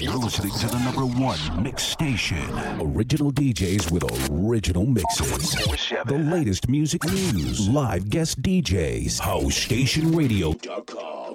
You're listening to the number one mix station. Original DJs with original mixes. The latest music news, live guest DJs, HouseStationRadio.com.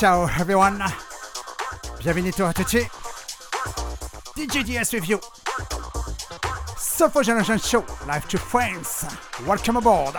Ciao everyone, bienvenue à tutti. DJ DS with you. Soulful Generation Show, live to France. Welcome aboard.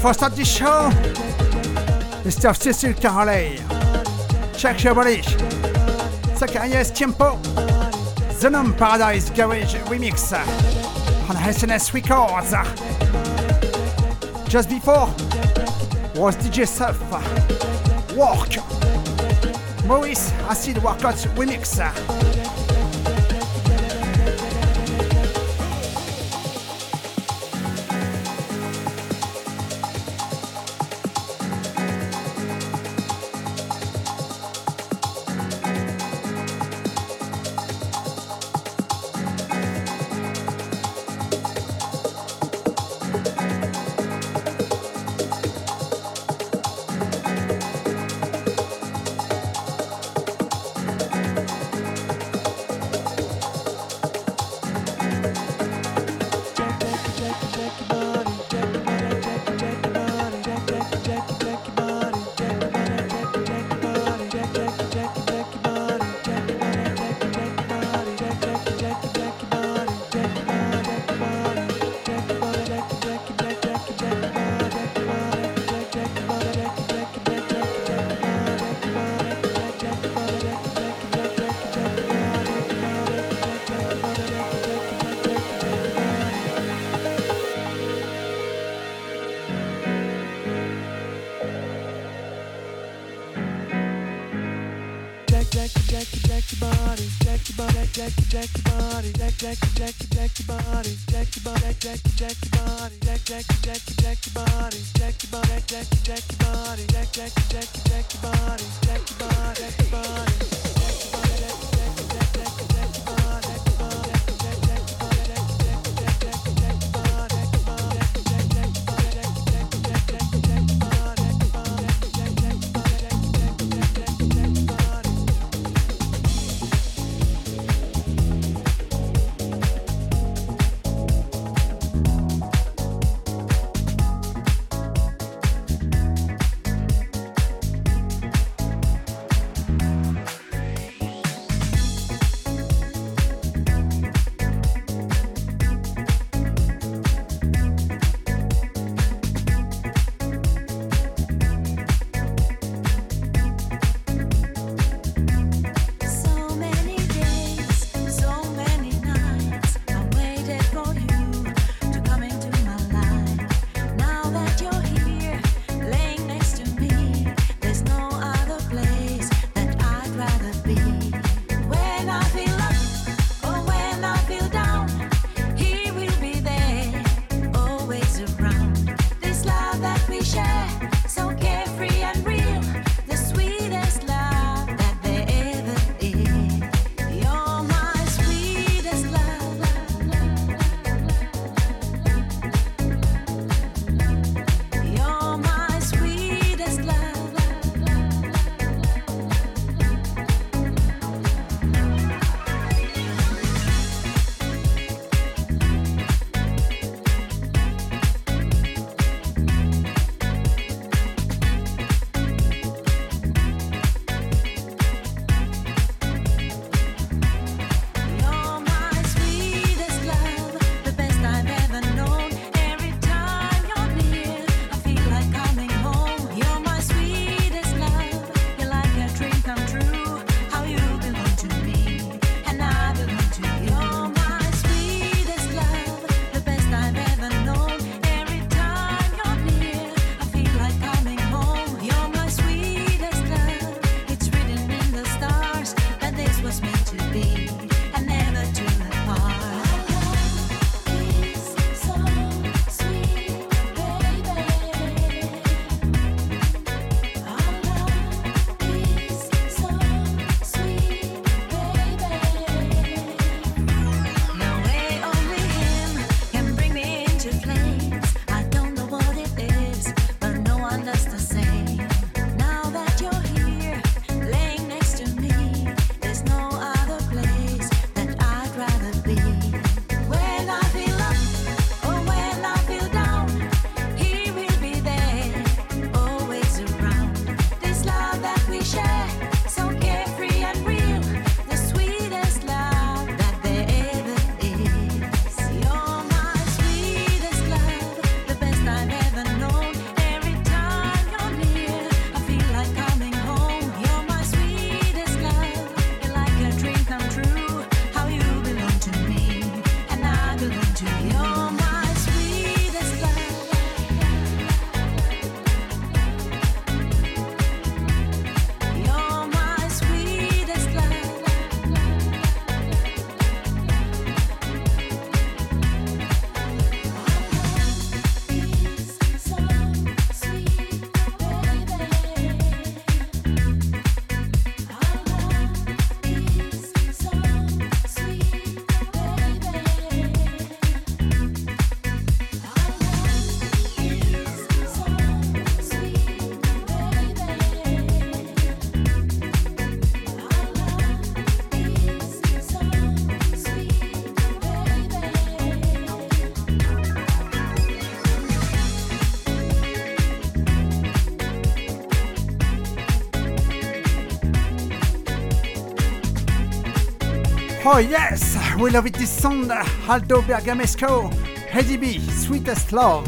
For start the show? Mr. Cecil Carley. Check your body. Zacharias Tiempo. Zenon Paradise Garage Remix on SNS Records. Just before was DJ Surf. Work. Maurice Acid Workout Remix. Oh yes, we love it this song, Aldo Bergamesco, Eddie B, Sweetest Love.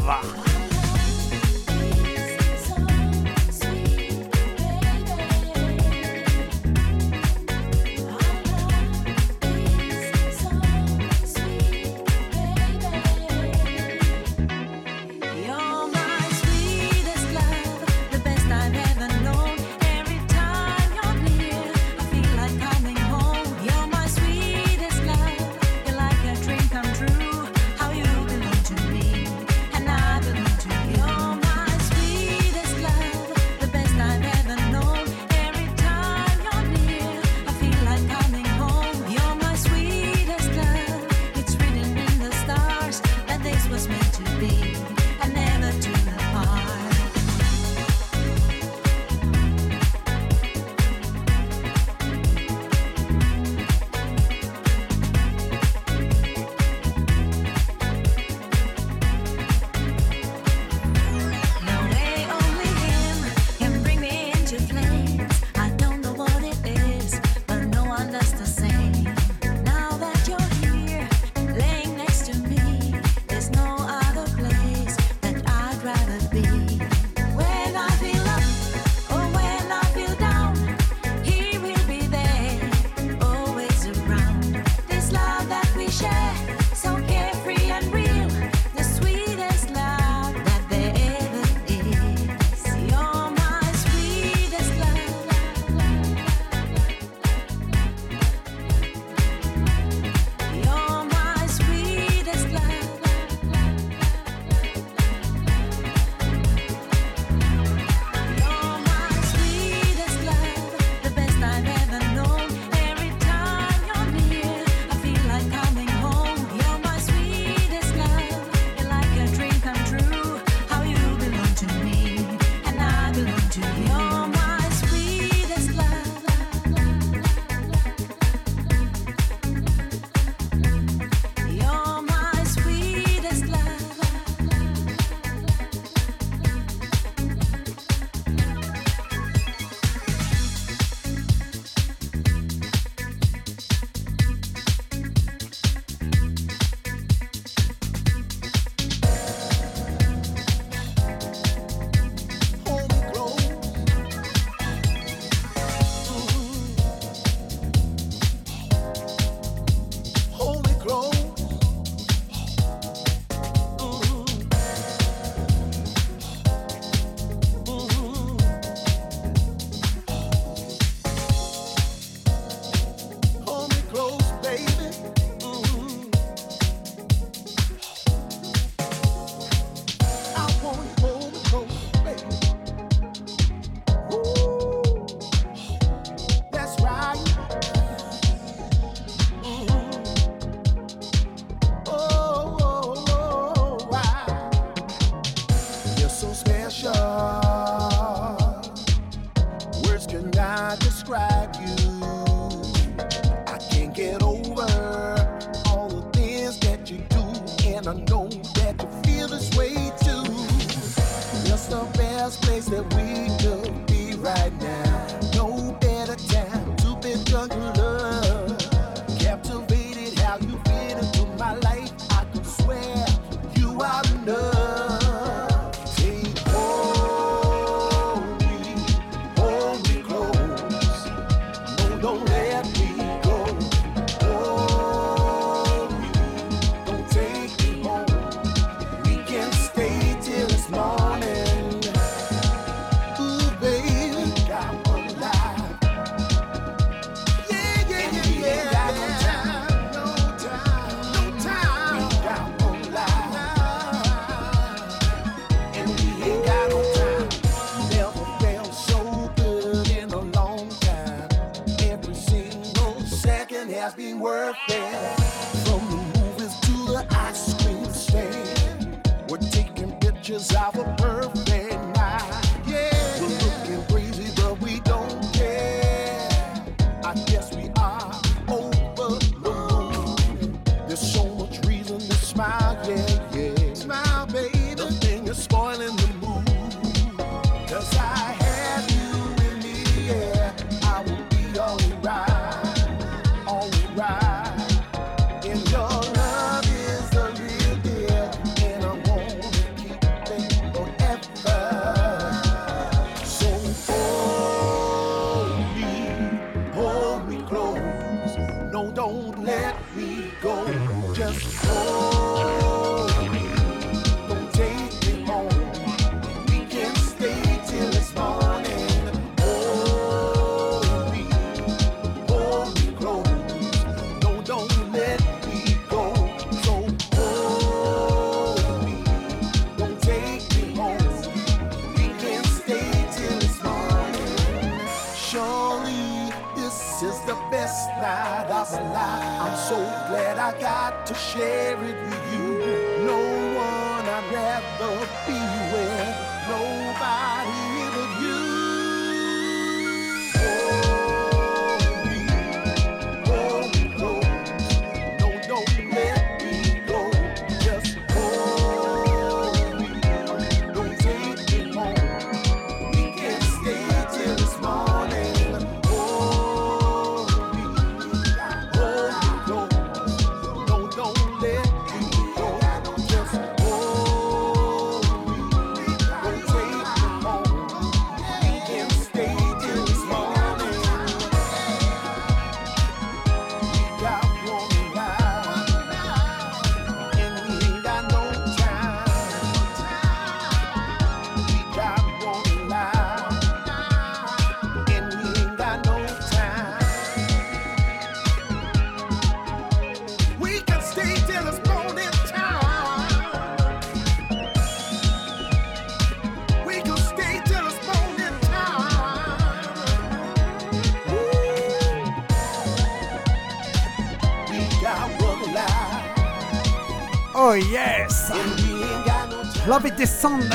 Love It Descend,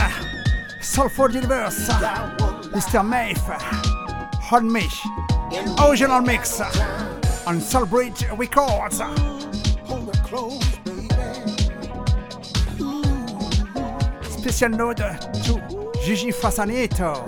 Soulful Universe, Mr. Maeve, On Me, Original Mix, on Soulbridge Records. Special note to Gigi Fasanito.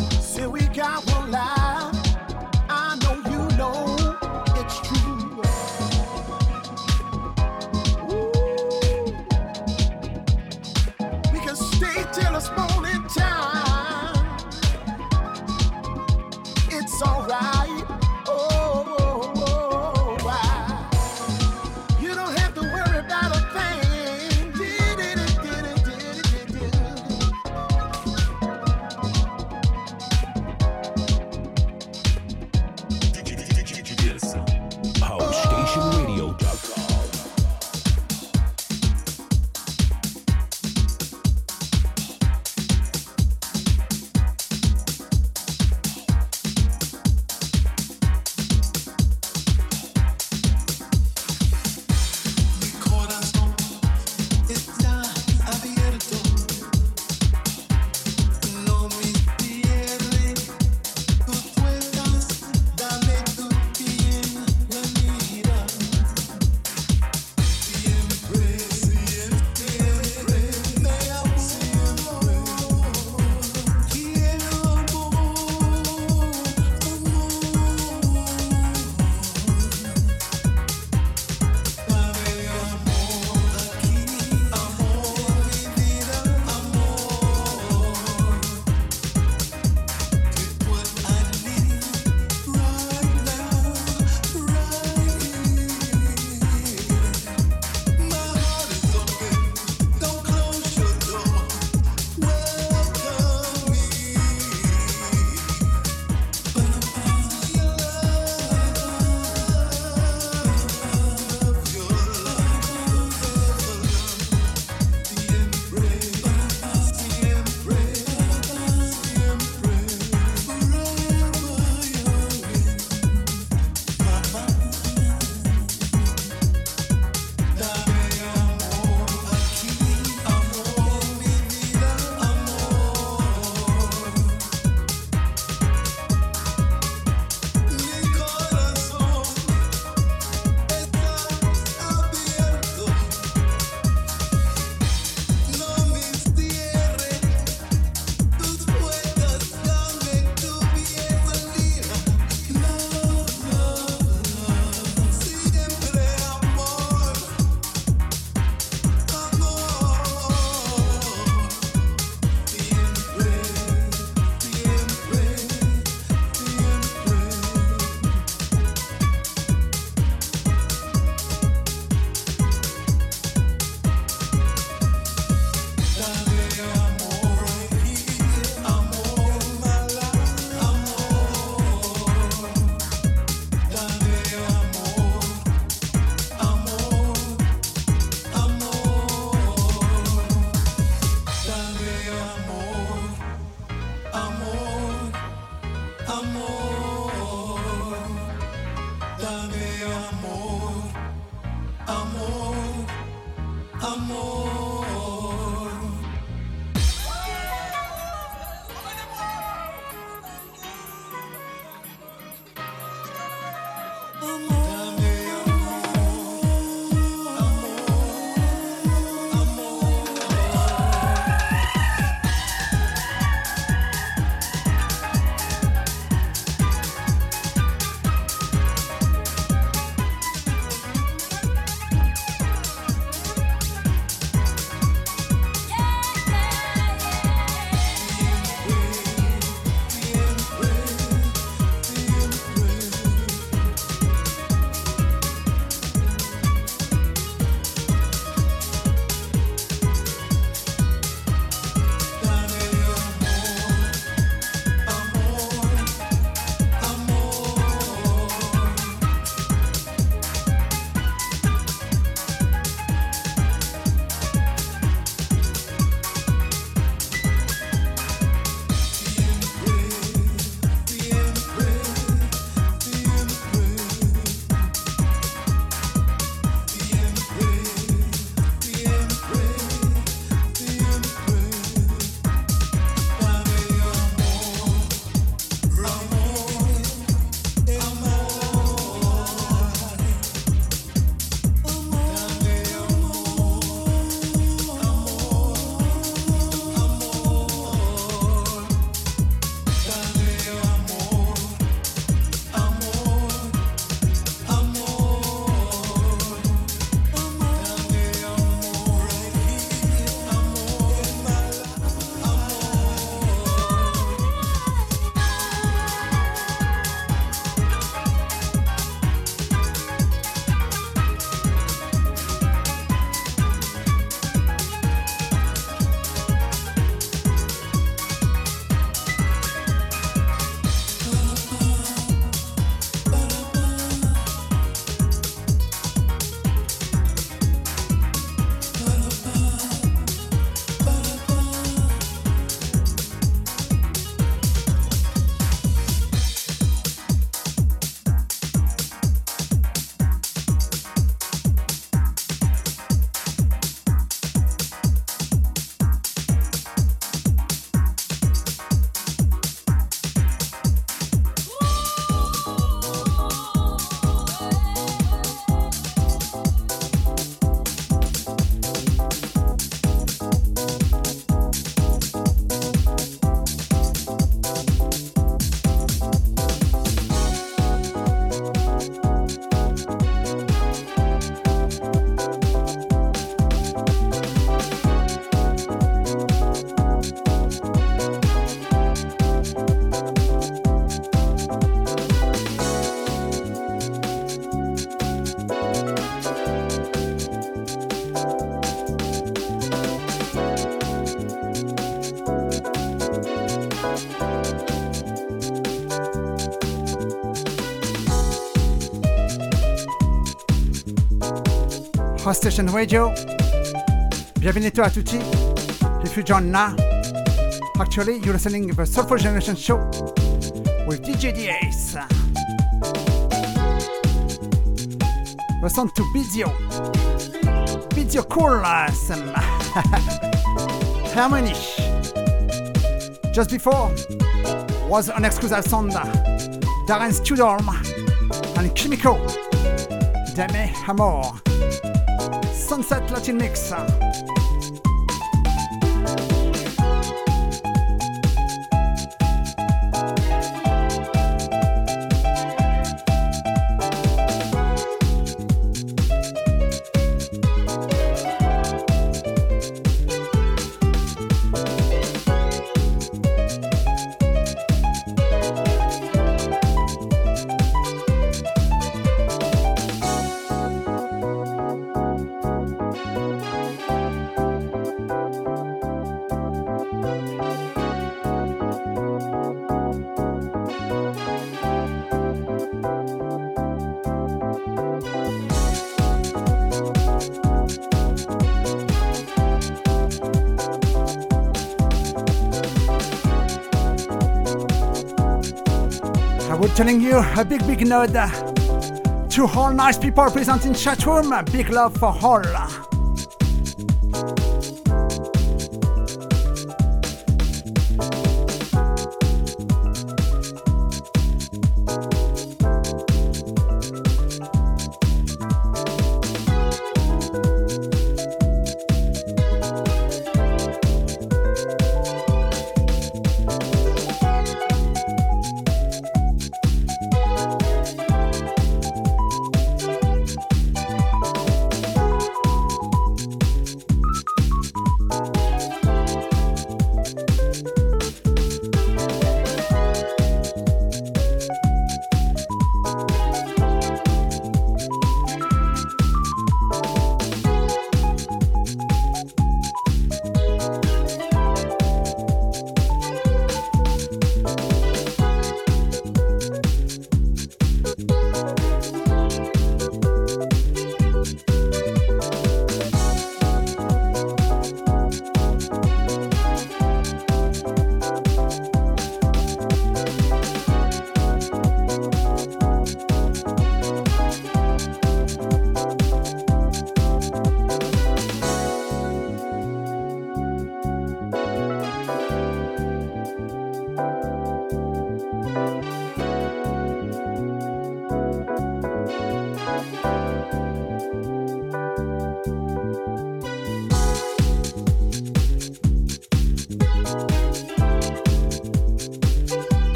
Radio. Bienvenue à tutti. If you join now, actually you're listening to the Soulful Generation Show with DJ DAs. Listen to Bizio. Bizio Coolsome. Harmony. Just before was an exclusive sound. Darren Studorm and Kimiko. Dame Amor. Sunset Latin telling you. A big, big nod To all nice people present in chat room, big love for all.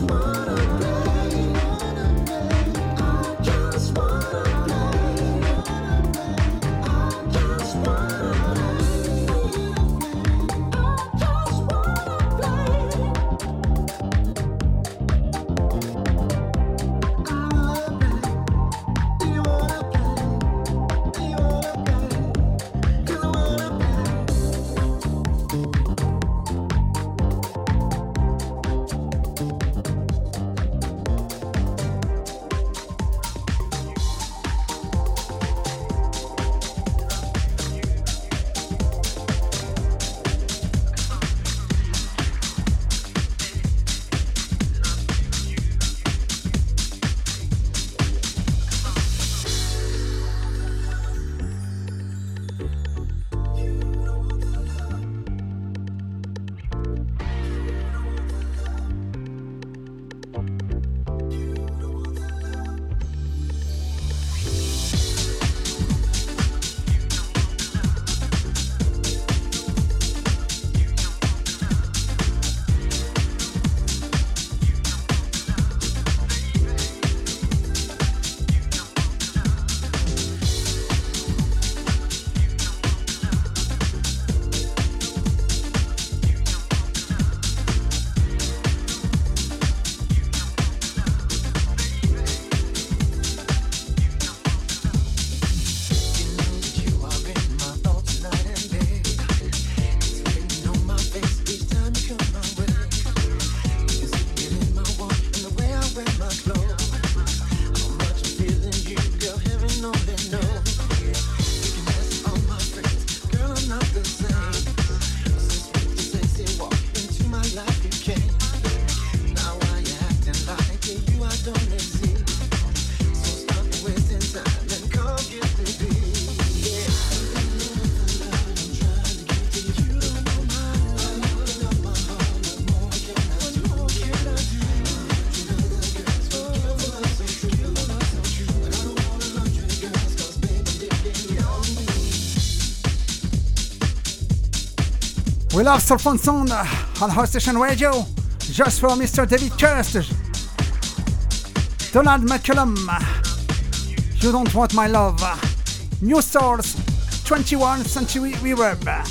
one. We love Phone Sound on House Station Radio. Just for Mr. David Kirst. Donald McCullum. You don't want my love. New Souls. 21 Century Reverb.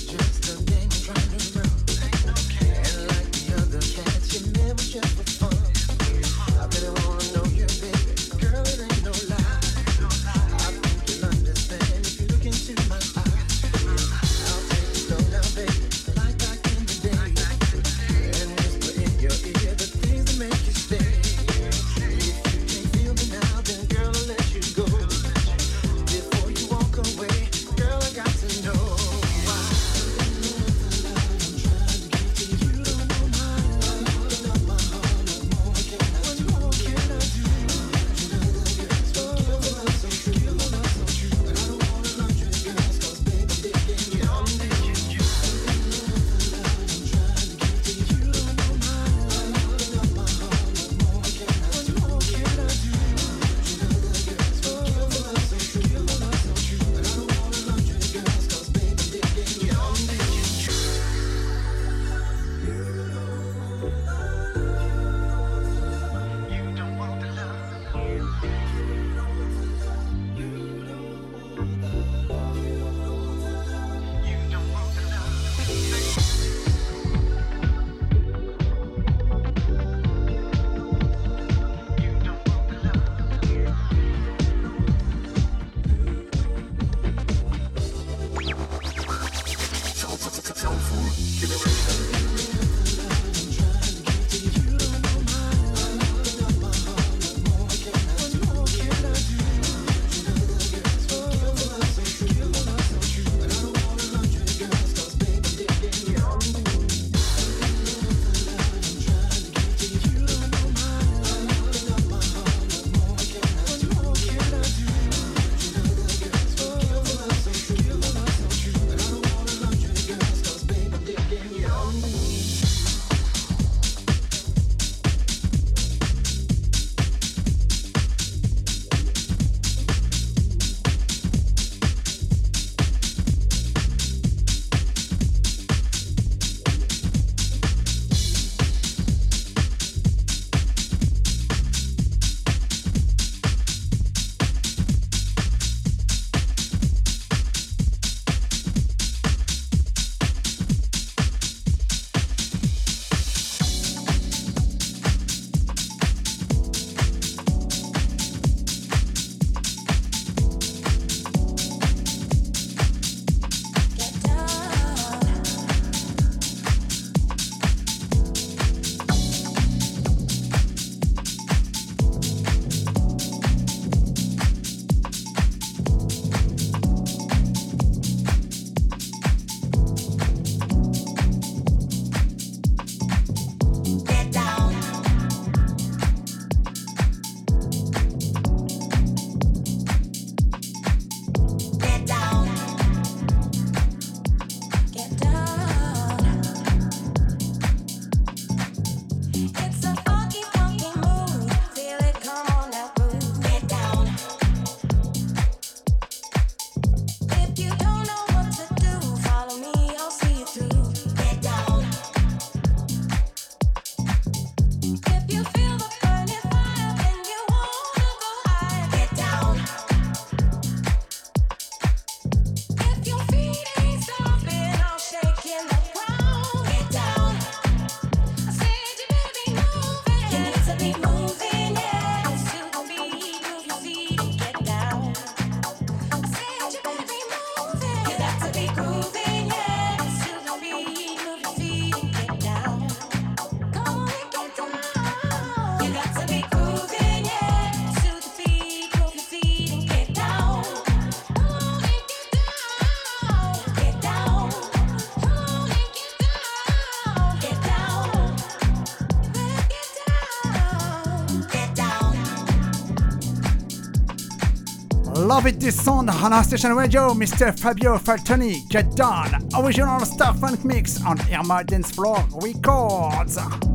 It this song on our station radio, Mr. Fabio Faltoni, Get Down, original Star Funk mix on Irma Dance Floor Records.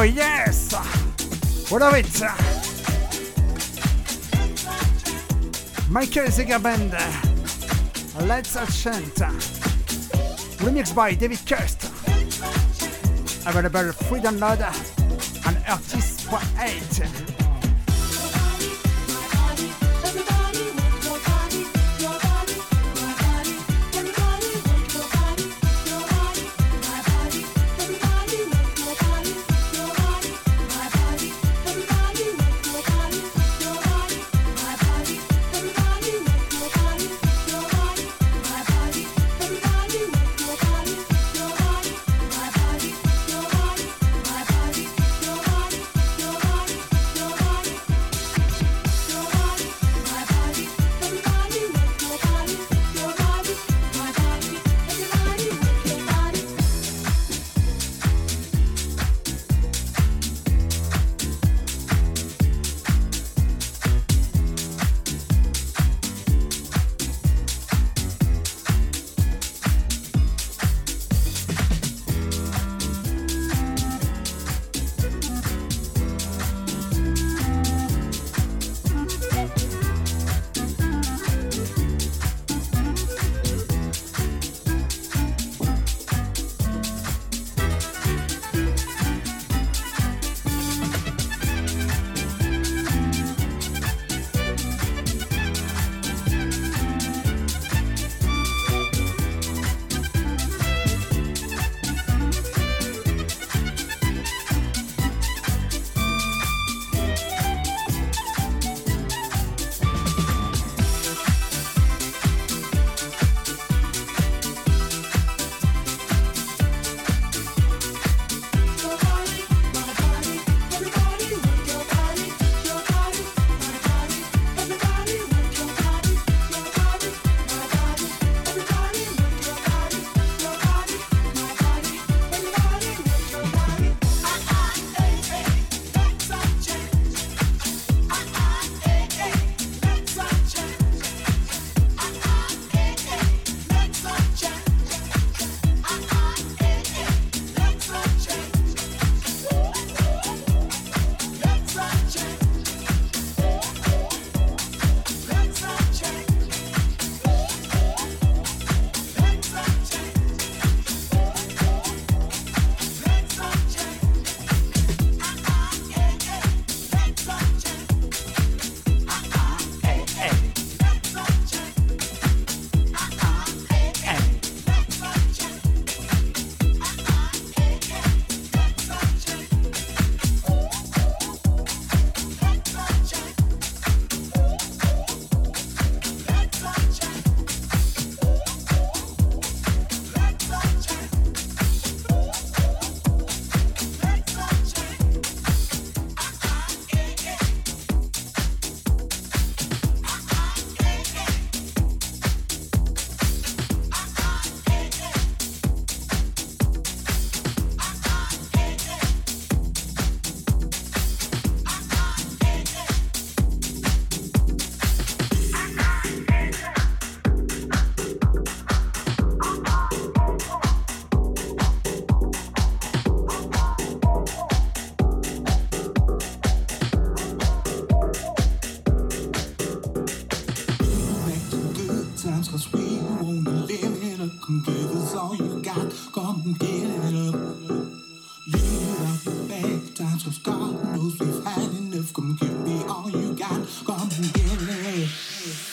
Oh yes! What of it? Michael Zager Band, Let's Chant, remixed by David Kirst, available free download is all you got. Come get it up. Leave out the bad times, cause God knows we've had enough. Come give me all you got. Come get it up.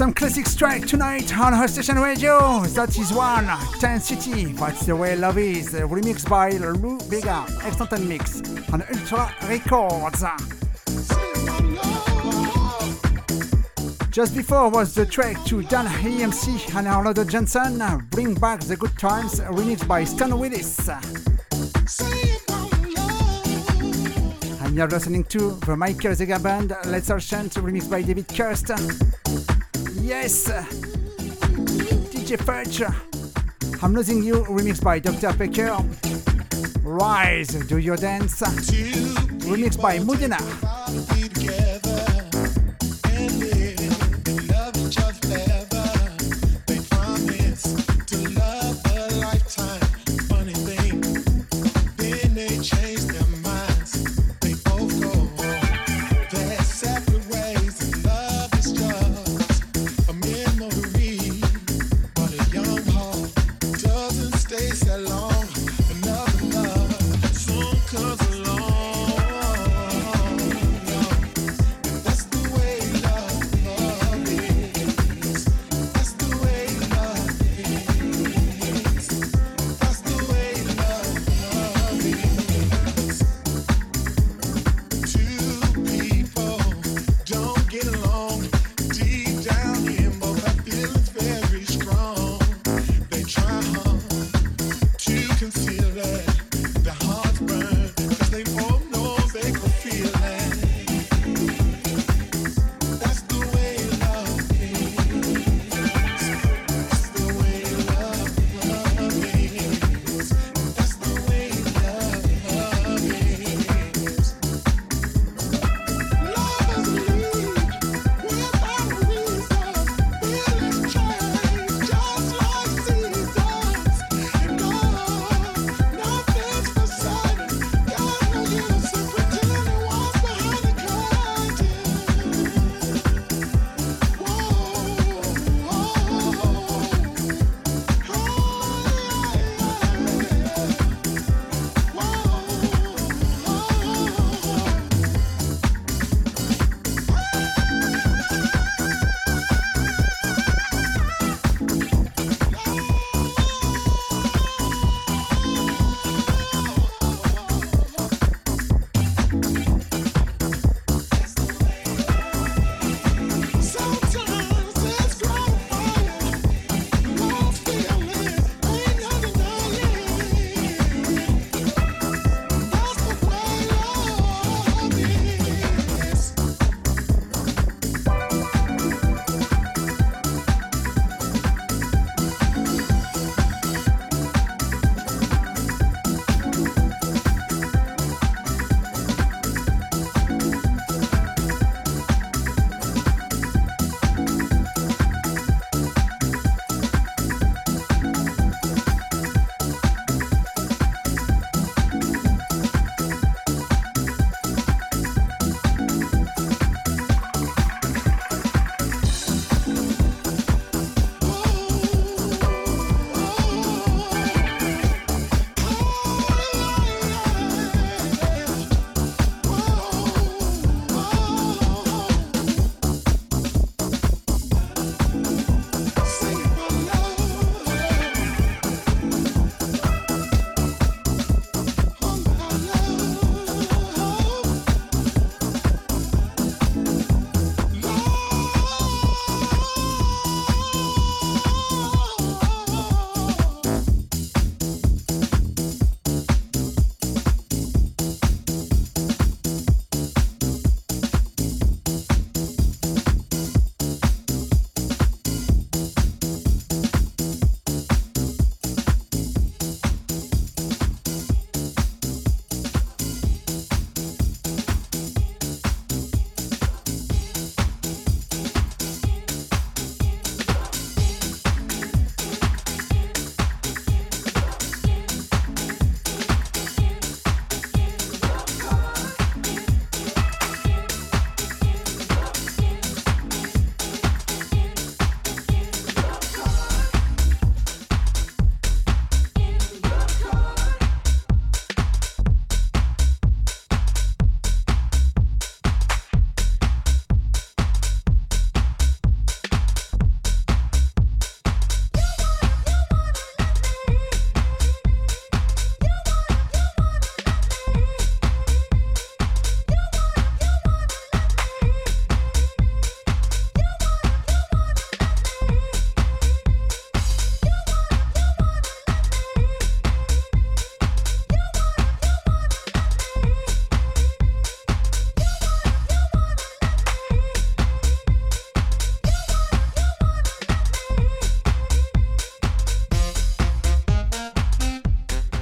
Classic strike tonight on her station radio. That is one, Ten City. That's the way love is. Remixed by Lou Vega, extended mix on Ultra Records. Just before was the track to Dan EMC and Arnold Johnson, Bring Back the Good Times, remixed by Stan Willis. And you're listening to the Michael Zager Band, Let's All Chant, remixed by David Kirst. Yes! DJ Fudge. I'm Losing You, remixed by Dr. Packer. Rise, Do Your Dance, remixed by Mudena.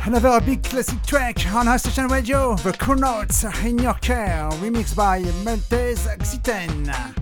Another big classic track on High Station Radio, The Chronauts in Your Care, remixed by Maltese Xiten.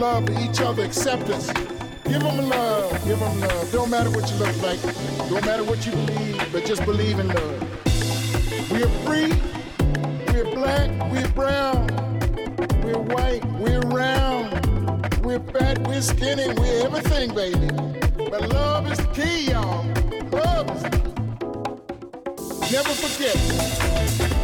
Love for each other, acceptance. Give them love, give them love. Don't matter what you look like, don't matter what you believe, but just believe in love. We're free, we're black, we're brown, we're white, we're round, we're fat, we're skinny, we're everything, baby. But love is the key, y'all. Love is the key. Never forget.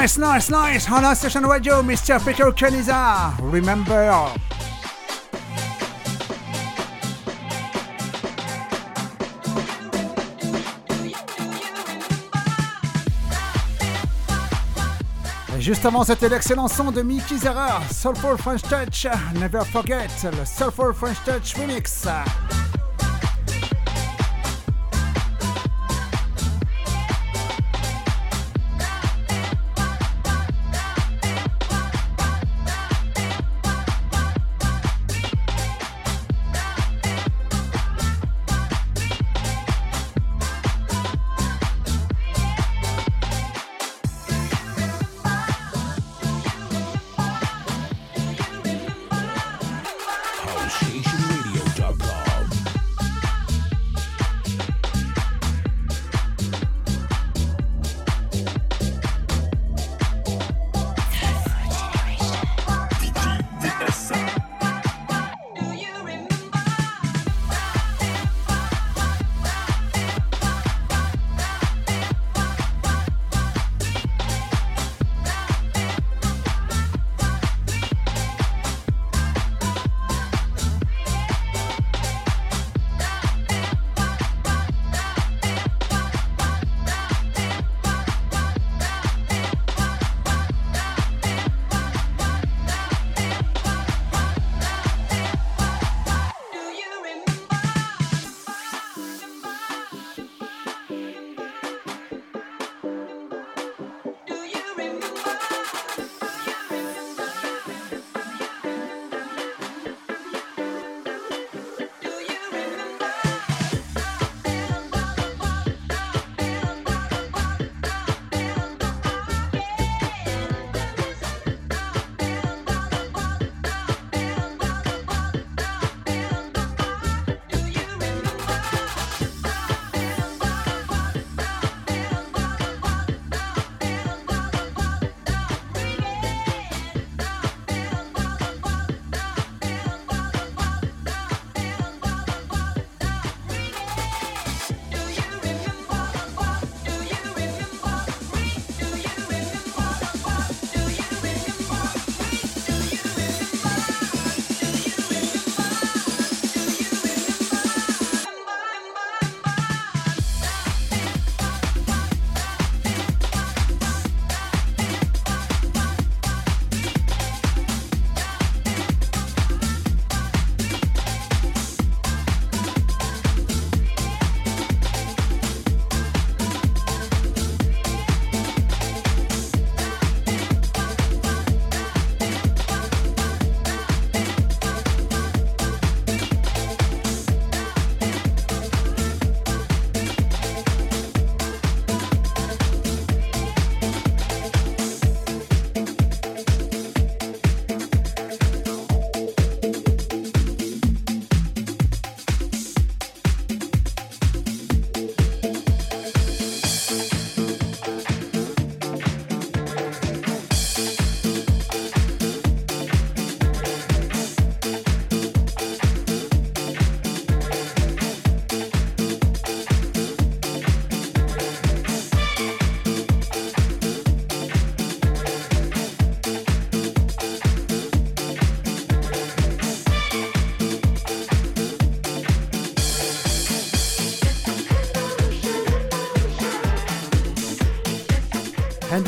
Nice, nice, nice. On our session radio, Mr. Peter Keniza. Remember. juste avant, c'était l'excellent son de Mickey Zerrer, Soulful French Touch. Never forget le Soulful French Touch remix.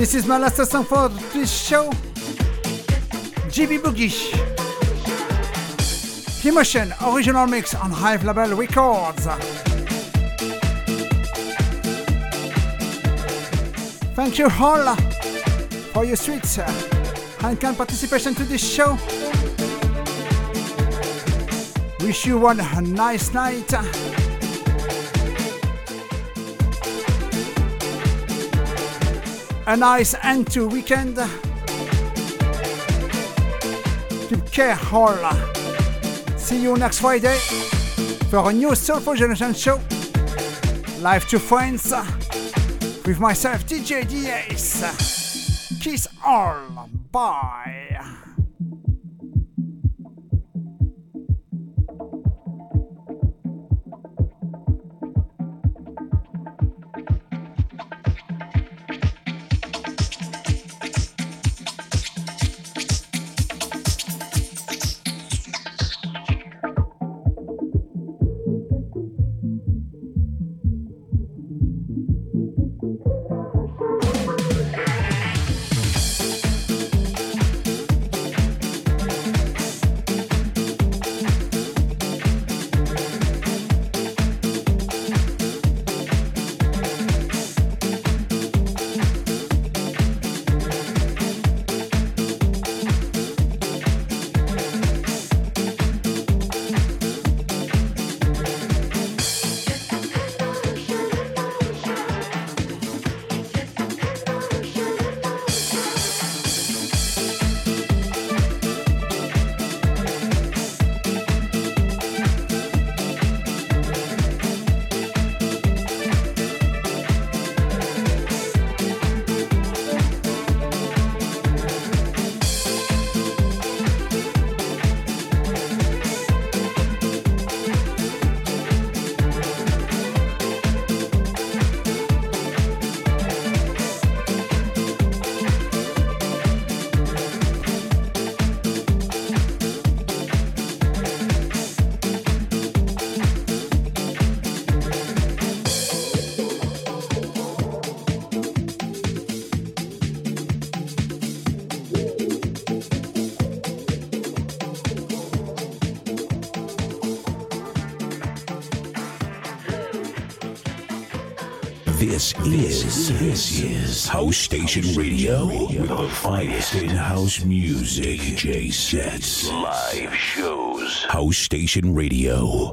This is my last song for this show. GB Boogie. Emotion original mix on Hive Label Records. Thank you all for your sweet uh, and kind participation to this show. Wish you one a nice night. A nice end to weekend. Take care all. See you next Friday for a new Soulful Generation show. Live to friends with myself, DJ DS. Kiss all. Bye. This is House Station Radio with the finest in house music, J sets, live shows. House Station Radio.